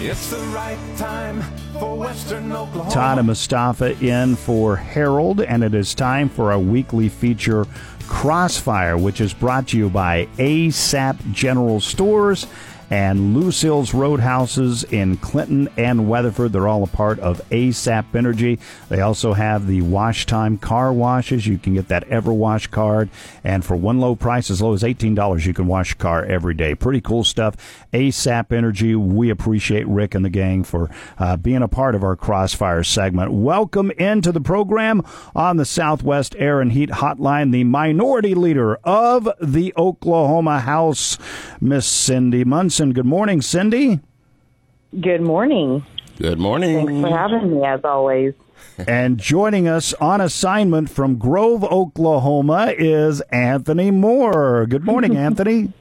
It's the right time for Western Oklahoma. Todd and Mustafa in for Harold, and it is time for our weekly feature, Crossfire, which is brought to you by ASAP General Stores and Lucille's Roadhouses in Clinton and Weatherford. They're all a part of ASAP Energy. They also have the wash time car washes. You can get that EverWash card. And for one low price, as low as $18, you can wash your car every day. Pretty cool stuff. ASAP Energy. We appreciate Rick and the gang for uh, being a part of our Crossfire segment. Welcome into the program on the Southwest Air and Heat Hotline, the minority leader of the Oklahoma House, Miss Cyndi Munson. Good morning, Cyndi. Good morning. Good morning. Thanks for having me, as always. and joining us on assignment from Grove, Oklahoma, is Anthony Moore. Good morning, Anthony.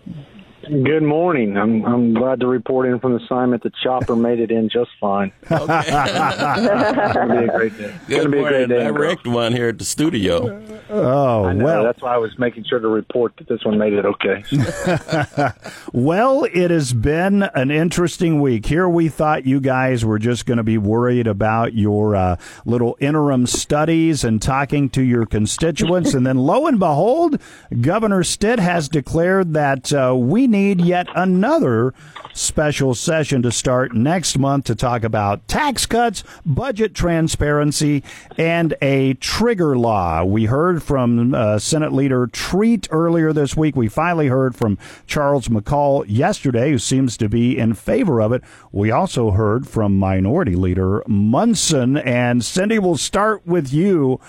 Good morning. I'm I'm glad to report in from the assignment that Chopper made it in just fine. Okay. it's gonna be a great day. It's Good gonna be a great day. I wrecked one here at the studio. Oh, I know. well. That's why I was making sure to report that this one made it okay. Well, it has been an interesting week. Here we thought you guys were just going to be worried about your uh, little interim studies and talking to your constituents. and then lo and behold, Governor Stitt has declared that uh, we need yet another special session to start next month to talk about tax cuts, budget transparency, and a trigger law. We heard from uh, Senate Leader Treat earlier this week. We finally heard from Charles McCall yesterday, who seems to be in favor of it. We also heard from Minority Leader Munson. And Cyndi, we'll start with you.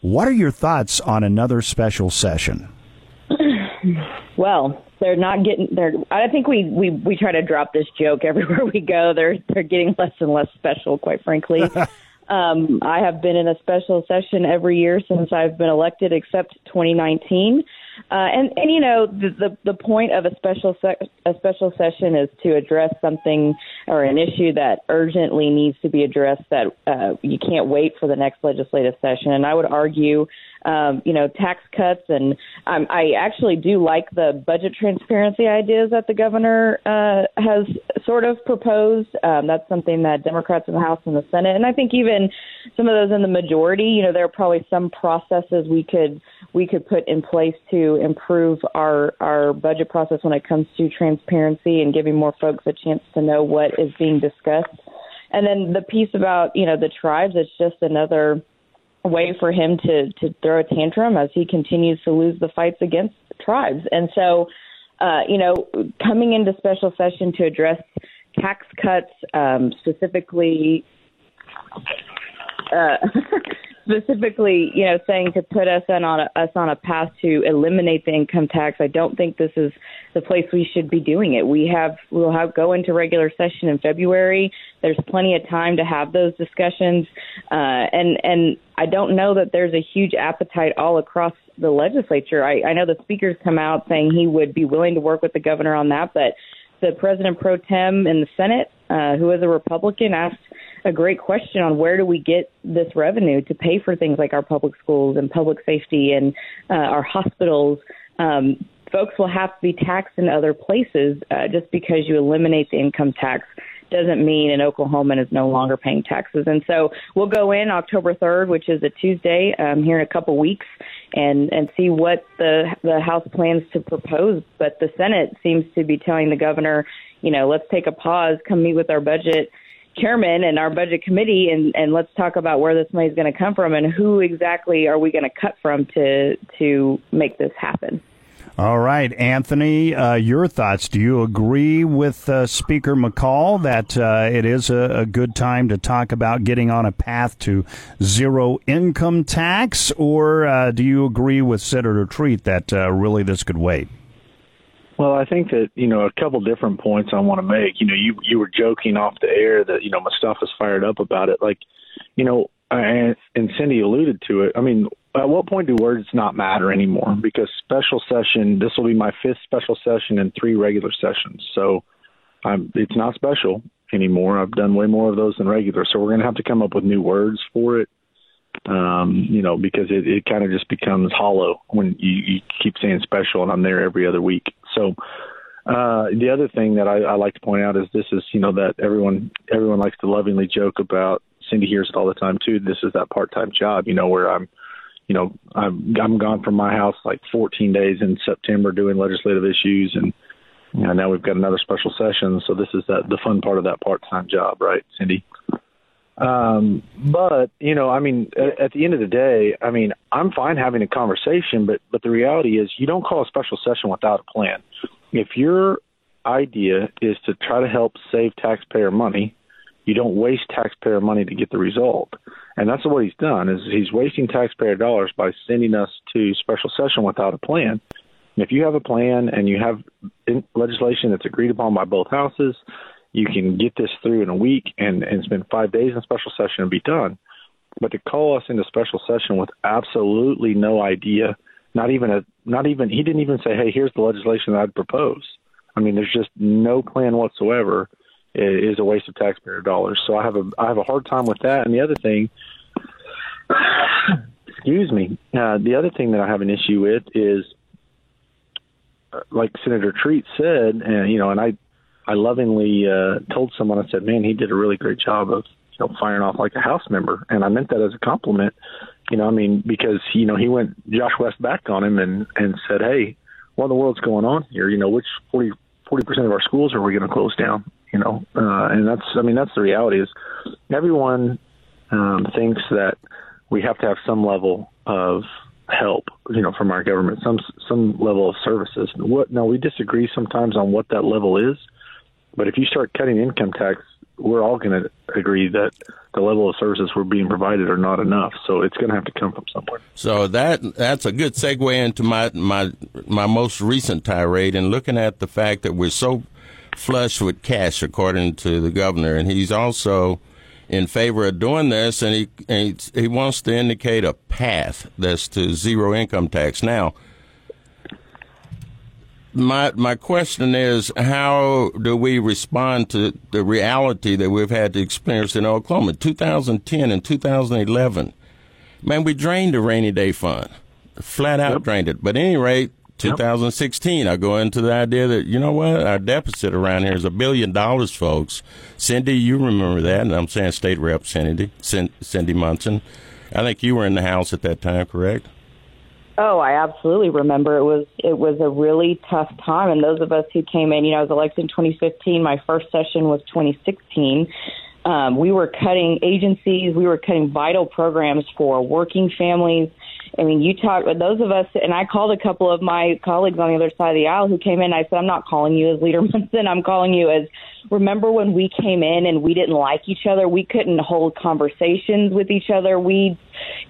What are your thoughts on another special session? Well, they're not getting. They're. I think we we we try to drop this joke everywhere we go. They're they're getting less and less special, quite frankly. um, I have been in a special session every year since I've been elected, except 2019. Uh, and and you know the, the the point of a special se- a special session is to address something or an issue that urgently needs to be addressed that uh, you can't wait for the next legislative session. And I would argue, um, you know, tax cuts and um, I actually do like the budget transparency ideas that the governor uh, has sort of proposed. Um, that's something that Democrats in the House and the Senate, and I think even some of those in the majority, you know, there are probably some processes we could we could put in place to improve our our budget process when it comes to transparency and giving more folks a chance to know what is being discussed. And then the piece about you know the tribes, it's just another way for him to to throw a tantrum as he continues to lose the fights against tribes. And so, uh, you know, coming into special session to address tax cuts, um, specifically. Uh, specifically, you know, saying to put us on, a, us on a path to eliminate the income tax. I don't think this is the place we should be doing it. We have we'll have go into regular session in February. There's plenty of time to have those discussions, uh, and and I don't know that there's a huge appetite all across the legislature. I, I know the speaker's come out saying he would be willing to work with the governor on that, but the president pro tem in the Senate, uh, who is a Republican, asked a great question on where do we get this revenue to pay for things like our public schools and public safety and uh, our hospitals. Um, folks will have to be taxed in other places uh, just because you eliminate the income tax doesn't mean an Oklahoman is no longer paying taxes. And so we'll go in October 3rd, which is a Tuesday, um, here in a couple weeks, and and see what the the House plans to propose. But the Senate seems to be telling the governor, you know, let's take a pause, come meet with our budget chairman and our budget committee and and let's talk about where this money is going to come from and who exactly are we going to cut from to to make this happen. All right, Anthony, uh, your thoughts. Do you agree with uh, Speaker McCall that uh, it is a, a, good time to talk about getting on a path to zero income tax, or uh, do you agree with Senator Treat that uh, really this could wait? Well, I think that you know a couple different points I want to make. You know, you you were joking off the air that you know Mustafa's fired up about it. Like, you know, and, and Cyndi alluded to it. I mean, at what point do words not matter anymore? Because special session, this will be my fifth special session and three regular sessions. So, I'm, it's not special anymore. I've done way more of those than regular. So we're going to have to come up with new words for it. Um, you know, because it, it kind of just becomes hollow when you, you keep saying special and I'm there every other week. So, Uh, the other thing that I, I like to point out is this is you know that everyone everyone likes to lovingly joke about. Cyndi hears it all the time too. This is that part time job, you know, where I'm, you know, I'm I'm gone from my house like 14 days in September doing legislative issues, and know, now we've got another special session. So this is that the fun part of that part time job, right, Cyndi? Um, but you know, I mean, at, at the end of the day, I mean, I'm fine having a conversation, but but the reality is, you don't call a special session without a plan. If your idea is to try to help save taxpayer money, you don't waste taxpayer money to get the result. And that's what he's done is he's wasting taxpayer dollars by sending us to special session without a plan. If you have a plan and you have legislation that's agreed upon by both houses, you can get this through in a week and, and spend five days in special session and be done. But to call us into special session with absolutely no idea, not even a not even he didn't even say, Hey, here's the legislation that I'd propose. I mean, there's just no plan whatsoever is a waste of taxpayer dollars. So I have a I have a hard time with that. And the other thing, excuse me, uh, the other thing that I have an issue with is, uh, like Senator Treat said, and you know, and I I lovingly uh, told someone I said, man, he did a really great job of you know firing off like a House member, and I meant that as a compliment. You know, I mean, because you know he went Josh West back on him and and said, hey, what in the world's going on here? You know, which 40 percent of our schools are we going to close down? you know, uh, and that's I mean that's the reality is everyone um, thinks that we have to have some level of help, you know, from our government, some some level of services. What now we disagree sometimes on what that level is, but if you start cutting income tax, we're all going to agree that the level of services we're being provided are not enough. So it's going to have to come from somewhere. So that that's a good segue into my my my most recent tirade and looking at the fact that we're so flush with cash, according to the governor, and he's also in favor of doing this, and he and he wants to indicate a path that's to zero income tax. Now, my my question is, how do we respond to the reality that we've had to experience in Oklahoma, 2010 and 2011? Man, we drained the rainy day fund, flat out yep. drained it. But at any rate, 2016, I go into the idea that, you know what, our deficit around here is a billion dollars, folks. Cyndi, you remember that, and I'm saying State Rep Cyndi, Cyndi Munson. I think you were in the House at that time, correct? Oh, I absolutely remember. It was it was a really tough time, and those of us who came in, you know, I was elected in 2015. My first session was 2016. Um, we were cutting agencies, we were cutting vital programs for working families I mean, you talk with those of us, and I called a couple of my colleagues on the other side of the aisle who came in. I said, I'm not calling you as Leader Munson. I'm calling you as remember when we came in and we didn't like each other? We couldn't hold conversations with each other. We,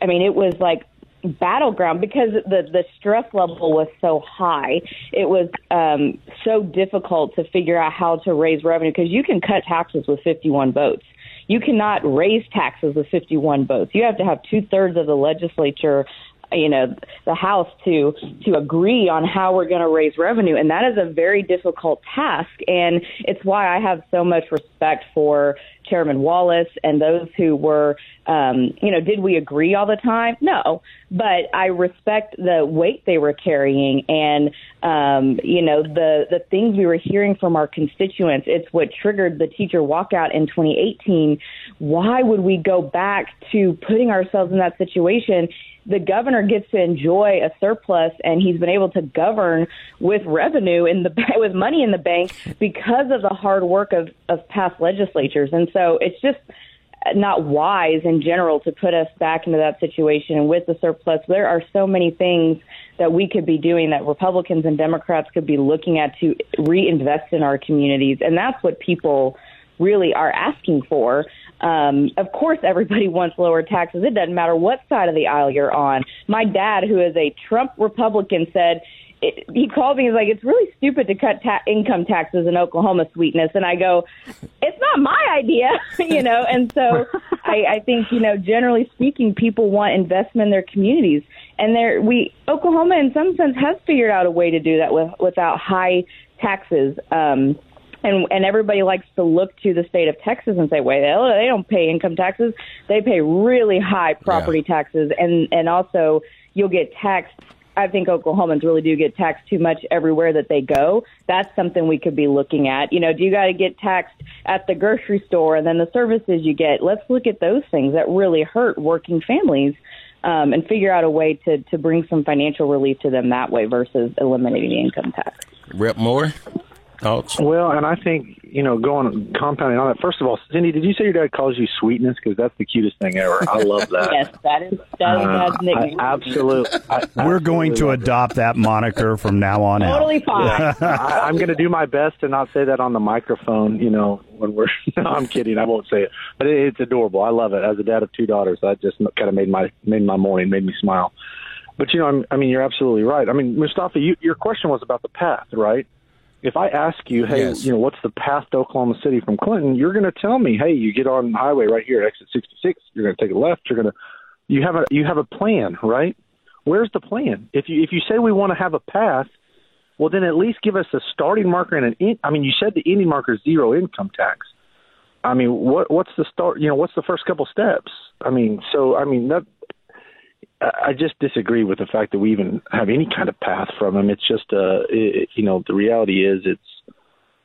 I mean, it was like battleground because the the stress level was so high. It was um, so difficult to figure out how to raise revenue because you can cut taxes with 51 votes. You cannot raise taxes with 51 votes. You have to have two thirds of the legislature you know the house to to agree on how we're going to raise revenue. And that is a very difficult task. And it's why I have so much respect for Chairman Wallace and those who were um you know did we agree all the time? No. But I respect the weight they were carrying. And um you know the the things we were hearing from our constituents it's what triggered the teacher walkout in 2018 why would we go back to putting ourselves in that situation the governor gets to enjoy a surplus and he's been able to govern with revenue in the with money in the bank because of the hard work of of past legislatures. And so it's just not wise in general to put us back into that situation and with the surplus. There are so many things that we could be doing that Republicans and Democrats could be looking at to reinvest in our communities. And that's what people really are asking for um, of course, everybody wants lower taxes. It doesn't matter what side of the aisle you're on. My dad, who is a Trump Republican, said it, he called me. He's like, "It's really stupid to cut ta- income taxes in Oklahoma, sweetness." And I go, "It's not my idea," you know. And so I, I think you know, generally speaking, people want investment in their communities, and there we Oklahoma, in some sense, has figured out a way to do that with without high taxes. Um, and and everybody likes to look to the state of Texas and say, "Wait, they don't pay income taxes; they pay really high property yeah. taxes, and and also you'll get taxed I think Oklahomans really do get taxed too much everywhere that they go. That's something we could be looking at. You know, do you got to get taxed at the grocery store and then the services you get? Let's look at those things that really hurt working families. Um, and figure out a way to, to bring some financial relief to them that way versus eliminating the income tax. Rep Moore, thoughts? Well, and I think you know, going compounding on that. First of all, Cyndi, did you say your dad calls you sweetness? Because that's the cutest thing ever. I love that. yes, that is that is Uh, dad's nickname. I, absolutely. I, We're going to absolutely love it. adopt that moniker from now on out. totally fine. I, I'm going to do my best to not say that on the microphone. You know, when we're. no, I'm kidding. I won't say it, but it, it's adorable. I love it. As a dad of two daughters, that just kind of made my made my morning, made me smile. But you know, I'm, I mean, you're absolutely right. I mean, Mustafa, you, your question was about the path, right? If I ask you, hey, Yes. you know, what's the path to Oklahoma City from Clinton? You're going to tell me, hey, you get on the highway right here at exit 66. You're going to take a left. You're going to, you have a you have a plan, right? Where's the plan? If you if you say we want to have a path, well, then at least give us a starting marker and an. In, I mean, you said the ending marker is zero income tax. I mean, what what's the start? You know, what's the first couple steps? I mean, so I mean that. I just disagree with the fact that we even have any kind of path from him. It's just, uh, it, you know, the reality is it's,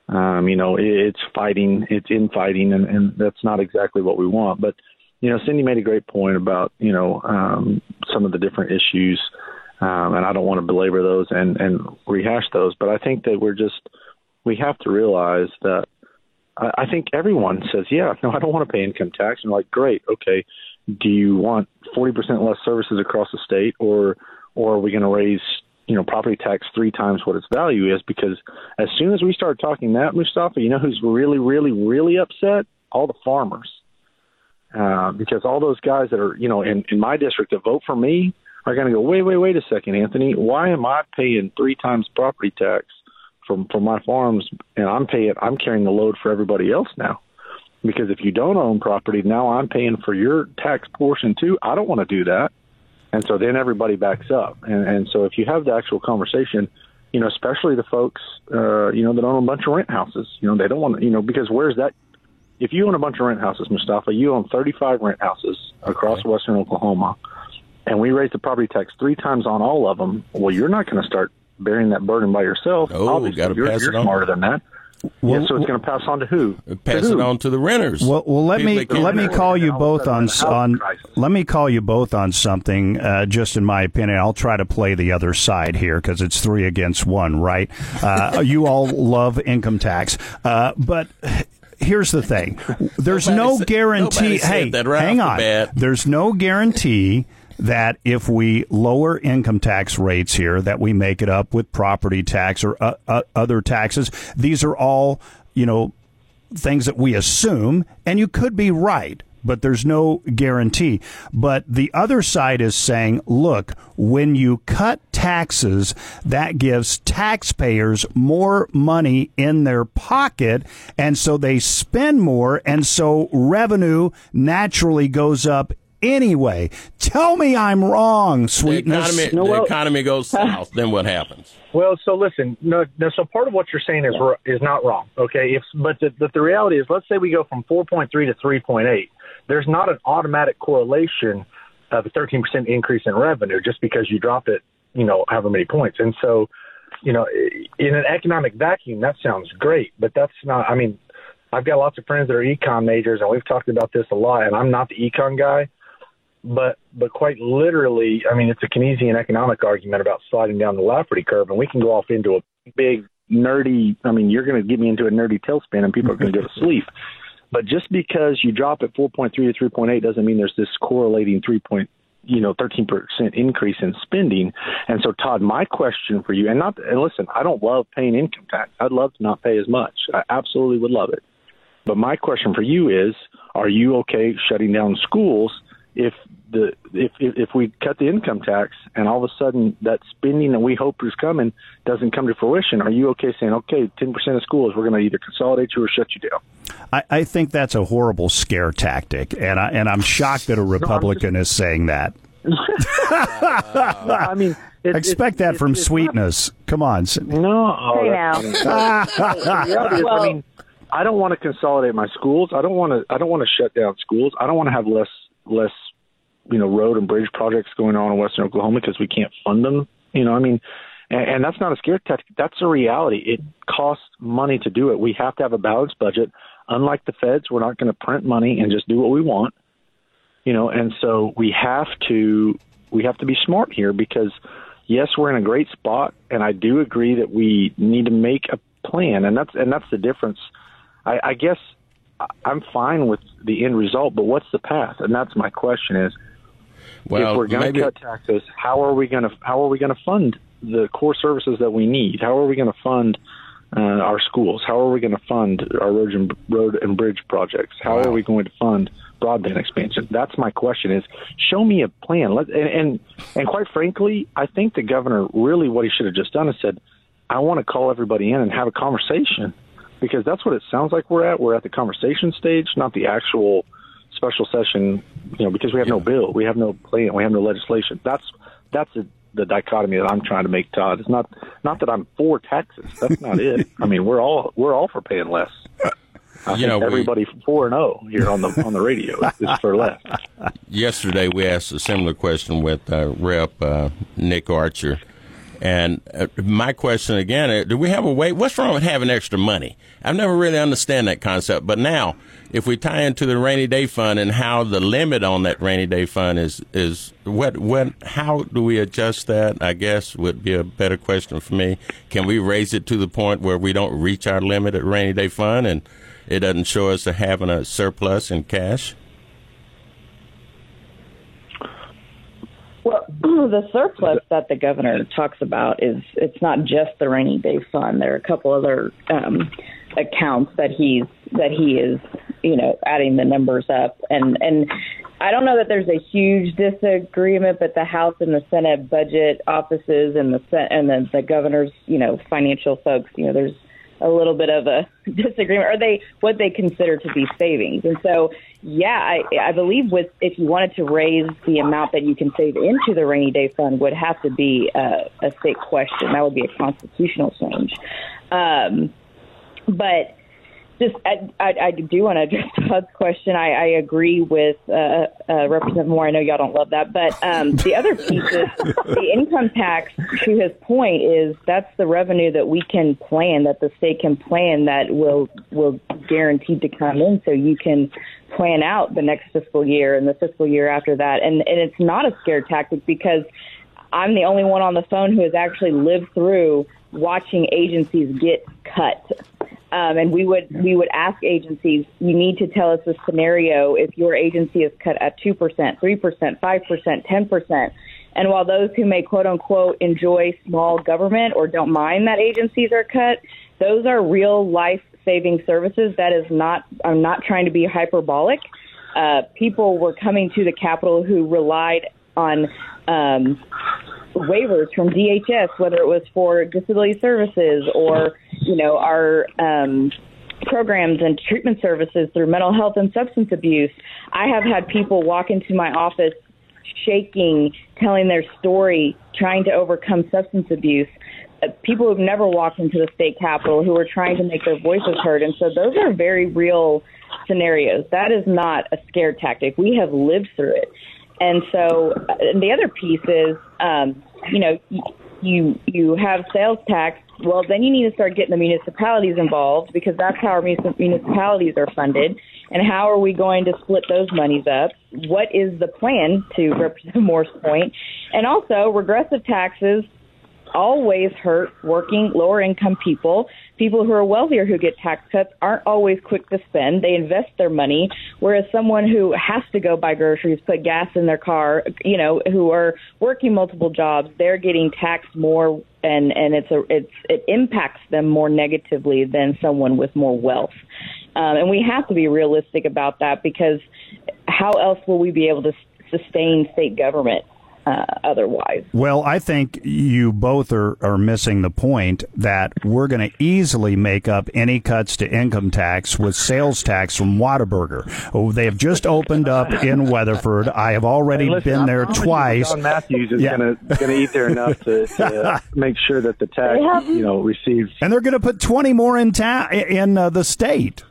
um, you know, it, it's fighting, it's infighting, and, and that's not exactly what we want. But, you know, Cyndi made a great point about, you know, um, some of the different issues, um, and I don't want to belabor those and, and rehash those, but I think that we're just, we have to realize that I, I think everyone says, yeah, no, I don't want to pay income tax. And like, great, okay. Do you want 40% less services across the state or, or are we going to raise, you know, property tax three times what its value is? Because as soon as we start talking that, Mustafa, you know who's really, really, really upset? All the farmers. Uh, because all those guys that are, you know, in, in my district that vote for me are going to go, wait, wait, wait a second, Anthony. Why am I paying three times property tax from from my farms, and I'm paying, I'm carrying the load for everybody else now? Because if you don't own property, now I'm paying for your tax portion too. I don't want to do that, and so then everybody backs up. And and so if you have the actual conversation, you know, especially the folks, uh, you know, that own a bunch of rent houses, you know, they don't want to, you know, because where's that? If you own a bunch of rent houses, Mustafa, you own 35 rent houses across western Oklahoma, and we raise the property tax three times on all of them. Well, you're not going to start bearing that burden by yourself. Oh, gotta you're, pass you're it on. smarter than that. Well, yeah, so it's going to pass on to who? Pass to it who? on to the renters. Well, well, let People me let me call you All of a both on on. crisis. Let me call you both on something. Uh, just in my opinion, I'll try to play the other side here because it's three against one, right? Uh, you all love income tax, uh, but. Here's the thing. There's Nobody no guarantee. said Hey, that right hang on. the. There's no guarantee that if we lower income tax rates here, that we make it up with property tax or uh, uh, other taxes. These are all, you know, things that we assume, and you could be right, but there's no guarantee. But the other side is saying, look, when you cut taxes, that gives taxpayers more money in their pocket, and so they spend more, and so revenue naturally goes up. Anyway, tell me I'm wrong, the economy, No, the economy goes south. then what happens? Well, so listen, no, no, so part of what you're saying is is not wrong, okay? If but the, but the reality is, let's say we go from 4.3 to 3.8. There's not an automatic correlation of a 13% increase in revenue just because you drop it, you know, however many points. And so, you know, in an economic vacuum, that sounds great, but that's not. I mean, I've got lots of friends that are econ majors, and we've talked about this a lot. And I'm not the econ guy, but but quite literally, I mean, it's a Keynesian economic argument about sliding down the Lafferty curve, and we can go off into a big nerdy. I mean, you're going to get me into a nerdy tailspin, and people are going to go to sleep. But just because you drop at 4.3 to 3.8 doesn't mean there's this correlating 3. Point, you know, 13% increase in spending. And so, Todd, my question for you, and not, and listen, I don't love paying income tax. I'd love to not pay as much. I absolutely would love it. But my question for you is: Are you okay shutting down schools if the if if, if we cut the income tax and all of a sudden that spending that we hope is coming doesn't come to fruition? Are you okay saying, okay, ten percent of schools we're going to either consolidate you or shut you down? I, I think that's a horrible scare tactic, and I, and I'm shocked that a Republican is saying that. Uh, I mean, it, Expect it- that it- from it's not- sweetness. Come on, Cyndi. No, oh, Hey, now. funny. The reality is, I mean, I don't want to consolidate my schools. I don't want to. I don't want to shut down schools. I don't want to have less less, you know, road and bridge projects going on in Western Oklahoma because we can't fund them You know, I mean, and, and that's not a scare tactic. That's a reality. It costs money to do it. We have to have a balanced budget. Unlike the feds, we're not going to print money and just do what we want. You know, and so we have to we have to be smart here because yes, we're in a great spot, and I do agree that we need to make a plan, and that's and that's the difference. I, I guess I'm fine with the end result, but what's the path? And that's my question: is Well, if we're going maybe- to cut taxes, how are we going to how are we going to fund the core services that we need? How are we going to fund uh, our schools? How are we going to fund our road and, road and bridge projects? How are we going to fund broadband expansion? That's my question. Is show me a plan. Let and and, and quite frankly, I think the governor really what he should have just done is said, I want to call everybody in and have a conversation because that's what it sounds like we're at. We're at the conversation stage, not the actual special session. You know, because we have no bill, we have no plan, we have no legislation. That's that's the the dichotomy that I'm trying to make, Todd. It's not not that I'm for taxes. That's not it. I mean, we're all we're all for paying less. I You think know, everybody four and zero here on the on the radio is for less. yesterday we asked a similar question with uh, Rep uh, Nick Archer, and uh, my question again: uh, Do we have a way? What's wrong with having extra money? I've never really understand that concept, but now if we tie into the rainy day fund and how the limit on that rainy day fund is is what what how do we adjust that? I guess would be a better question for me. Can we raise it to the point where we don't reach our limit at rainy day fund and it doesn't show us having a surplus in cash? Well, the surplus that the governor talks about is it's not just the rainy day fund. There are a couple other um, accounts that he's that he is, you know, adding the numbers up, and and I don't know that there's a huge disagreement, but the House and the Senate budget offices and the and the, the governor's, you know, financial folks, you know, there's a little bit of a disagreement or they what they consider to be savings. And so yeah i i believe with if you wanted to raise the amount that you can save into the rainy day fund would have to be a, a state question. That would be a constitutional change. Um but just I, I, I do want to address Todd's question. I, I agree with uh, uh, Representative Moore. I know y'all don't love that, but um, the other piece is the income tax. To his point, is that's the revenue that we can plan, that the state can plan, that will will guaranteed to come in, so you can plan out the next fiscal year and the fiscal year after that. And and it's not a scare tactic because I'm the only one on the phone who has actually lived through watching agencies get cut. Um, and we would we would ask agencies, you need to tell us a scenario if your agency is cut at two percent, three percent, five percent, ten percent. And while those who may quote unquote enjoy small government or don't mind that agencies are cut, those are real life saving services. That is not I'm not trying to be hyperbolic. Uh, people were coming to the Capitol who relied on um, waivers from DHS, whether it was for disability services or you know our um, programs and treatment services through mental health and substance abuse. I have had people walk into my office shaking, telling their story, trying to overcome substance abuse. Uh, people who've never walked into the state capitol who are trying to make their voices heard. And so those are very real scenarios. That is not a scare tactic. We have lived through it. And so uh, the other piece is, um, you know, you you have sales tax. Well, then you need to start getting the municipalities involved because that's how our munici- municipalities are funded. And how are we going to split those monies up? What is the plan to Representative Moore's point? And also, regressive taxes always hurt working lower income people. People who are wealthier who get tax cuts aren't always quick to spend. They invest their money, whereas someone who has to go buy groceries, put gas in their car, you know, who are working multiple jobs, they're getting taxed more and and it's a it's it impacts them more negatively than someone with more wealth. Um, and we have to be realistic about that because how else will we be able to sustain state government uh, otherwise? Well, I think you both are, are missing the point that we're going to easily make up any cuts to income tax with sales tax from Whataburger. Oh, they have just opened up in Weatherford. I have already Hey, listen, been I there promise you twice. John Matthews is Yeah. gonna gonna eat there enough to, to make sure that the tax you know receives. And they're going to put 20 more in ta- in uh, the state.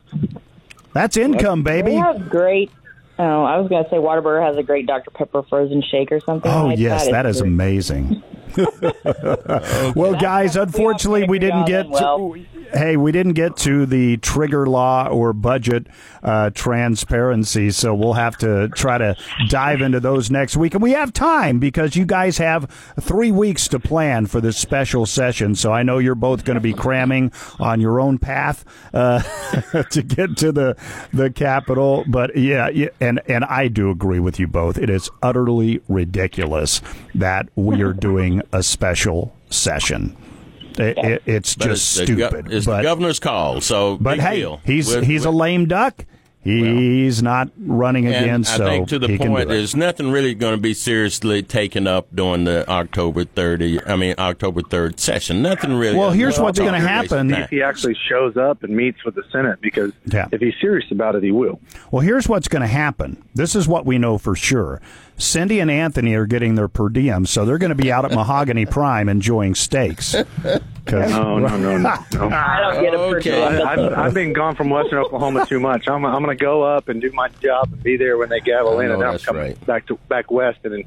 That's income, They baby. have great. Oh, I was going to say Whataburger has a great Dr Pepper frozen shake or something. Oh, like yes, that. that is great. Amazing. well, guys, unfortunately, we didn't get. Well. To, hey, we didn't get to the trigger law or budget uh, transparency, so we'll have to try to dive into those next week. And we have time because you guys have three weeks to plan for this special session. So I know you're both going to be cramming on your own path uh, to get to the the Capitol. But yeah, yeah, and and I do agree with you both. It is utterly ridiculous that we are doing a special session. It, it, it's But just it's the gov- stupid. it's but the governor's call, so but big hey, deal. he's We're- he's a we're- lame duck. He's not running and again, I so think to the he can point, there's nothing really going to be seriously taken up during the October 30. I mean October 3rd session. Nothing really. Well, here's Well, what's gonna a waste of happen. If he actually shows up and meets with the Senate, because Yeah. if he's serious about it, he will. Well, here's what's going to happen. This is what we know for sure. Cyndi and Anthony are getting their per diem, so they're going to be out at Mahogany Prime enjoying steaks. No, no, no, no. no. I don't get a Okay. person. I, I've, I've been gone from Western Oklahoma too much. I'm, I'm going to go up and do my job and be there when they gavel in, and I'm coming right. back to back west and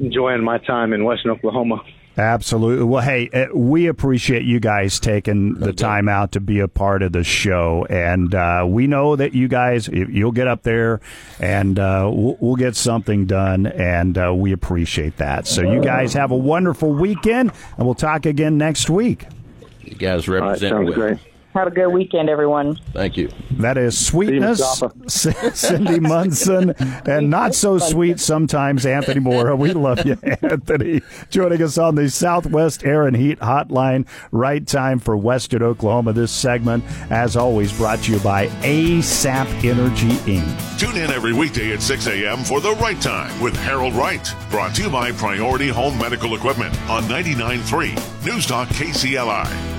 enjoying my time in Western Oklahoma. Absolutely. Well, hey, uh, we appreciate you guys taking the time out to be a part of the show, and uh, we know that you guys you- you'll get up there, and uh, we'll, we'll get something done, and uh, we appreciate that. So you guys have a wonderful weekend, and we'll talk again next week. You guys All right, represent sounds well. great. Have a good weekend, everyone. Thank you. That is sweetness, Cyndi Munson, and not so sweet sometimes Anthony Moore. We love you, Anthony. Joining us on the Southwest Air and Heat Hotline. Right time for Western Oklahoma. This segment, as always, brought to you by ASAP Energy Inc. Tune in every weekday at 6 a.m. for The Right Time with Harold Wright. Brought to you by Priority Home Medical Equipment on 99.3 News Talk KCLI.